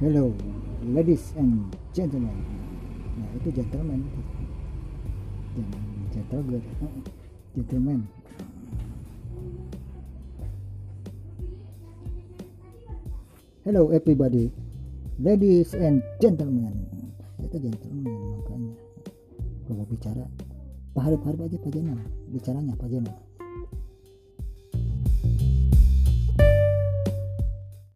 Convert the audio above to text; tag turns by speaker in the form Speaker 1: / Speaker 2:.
Speaker 1: Hello, ladies and gentlemen. Nah, itu gentleman. Jangan gentleman. Eh, eh, gentleman. Hello everybody. Ladies and gentlemen. Itu gentleman makanya. Kalau bicara Pak Harip aja Pak Jena Bicaranya Pak Jena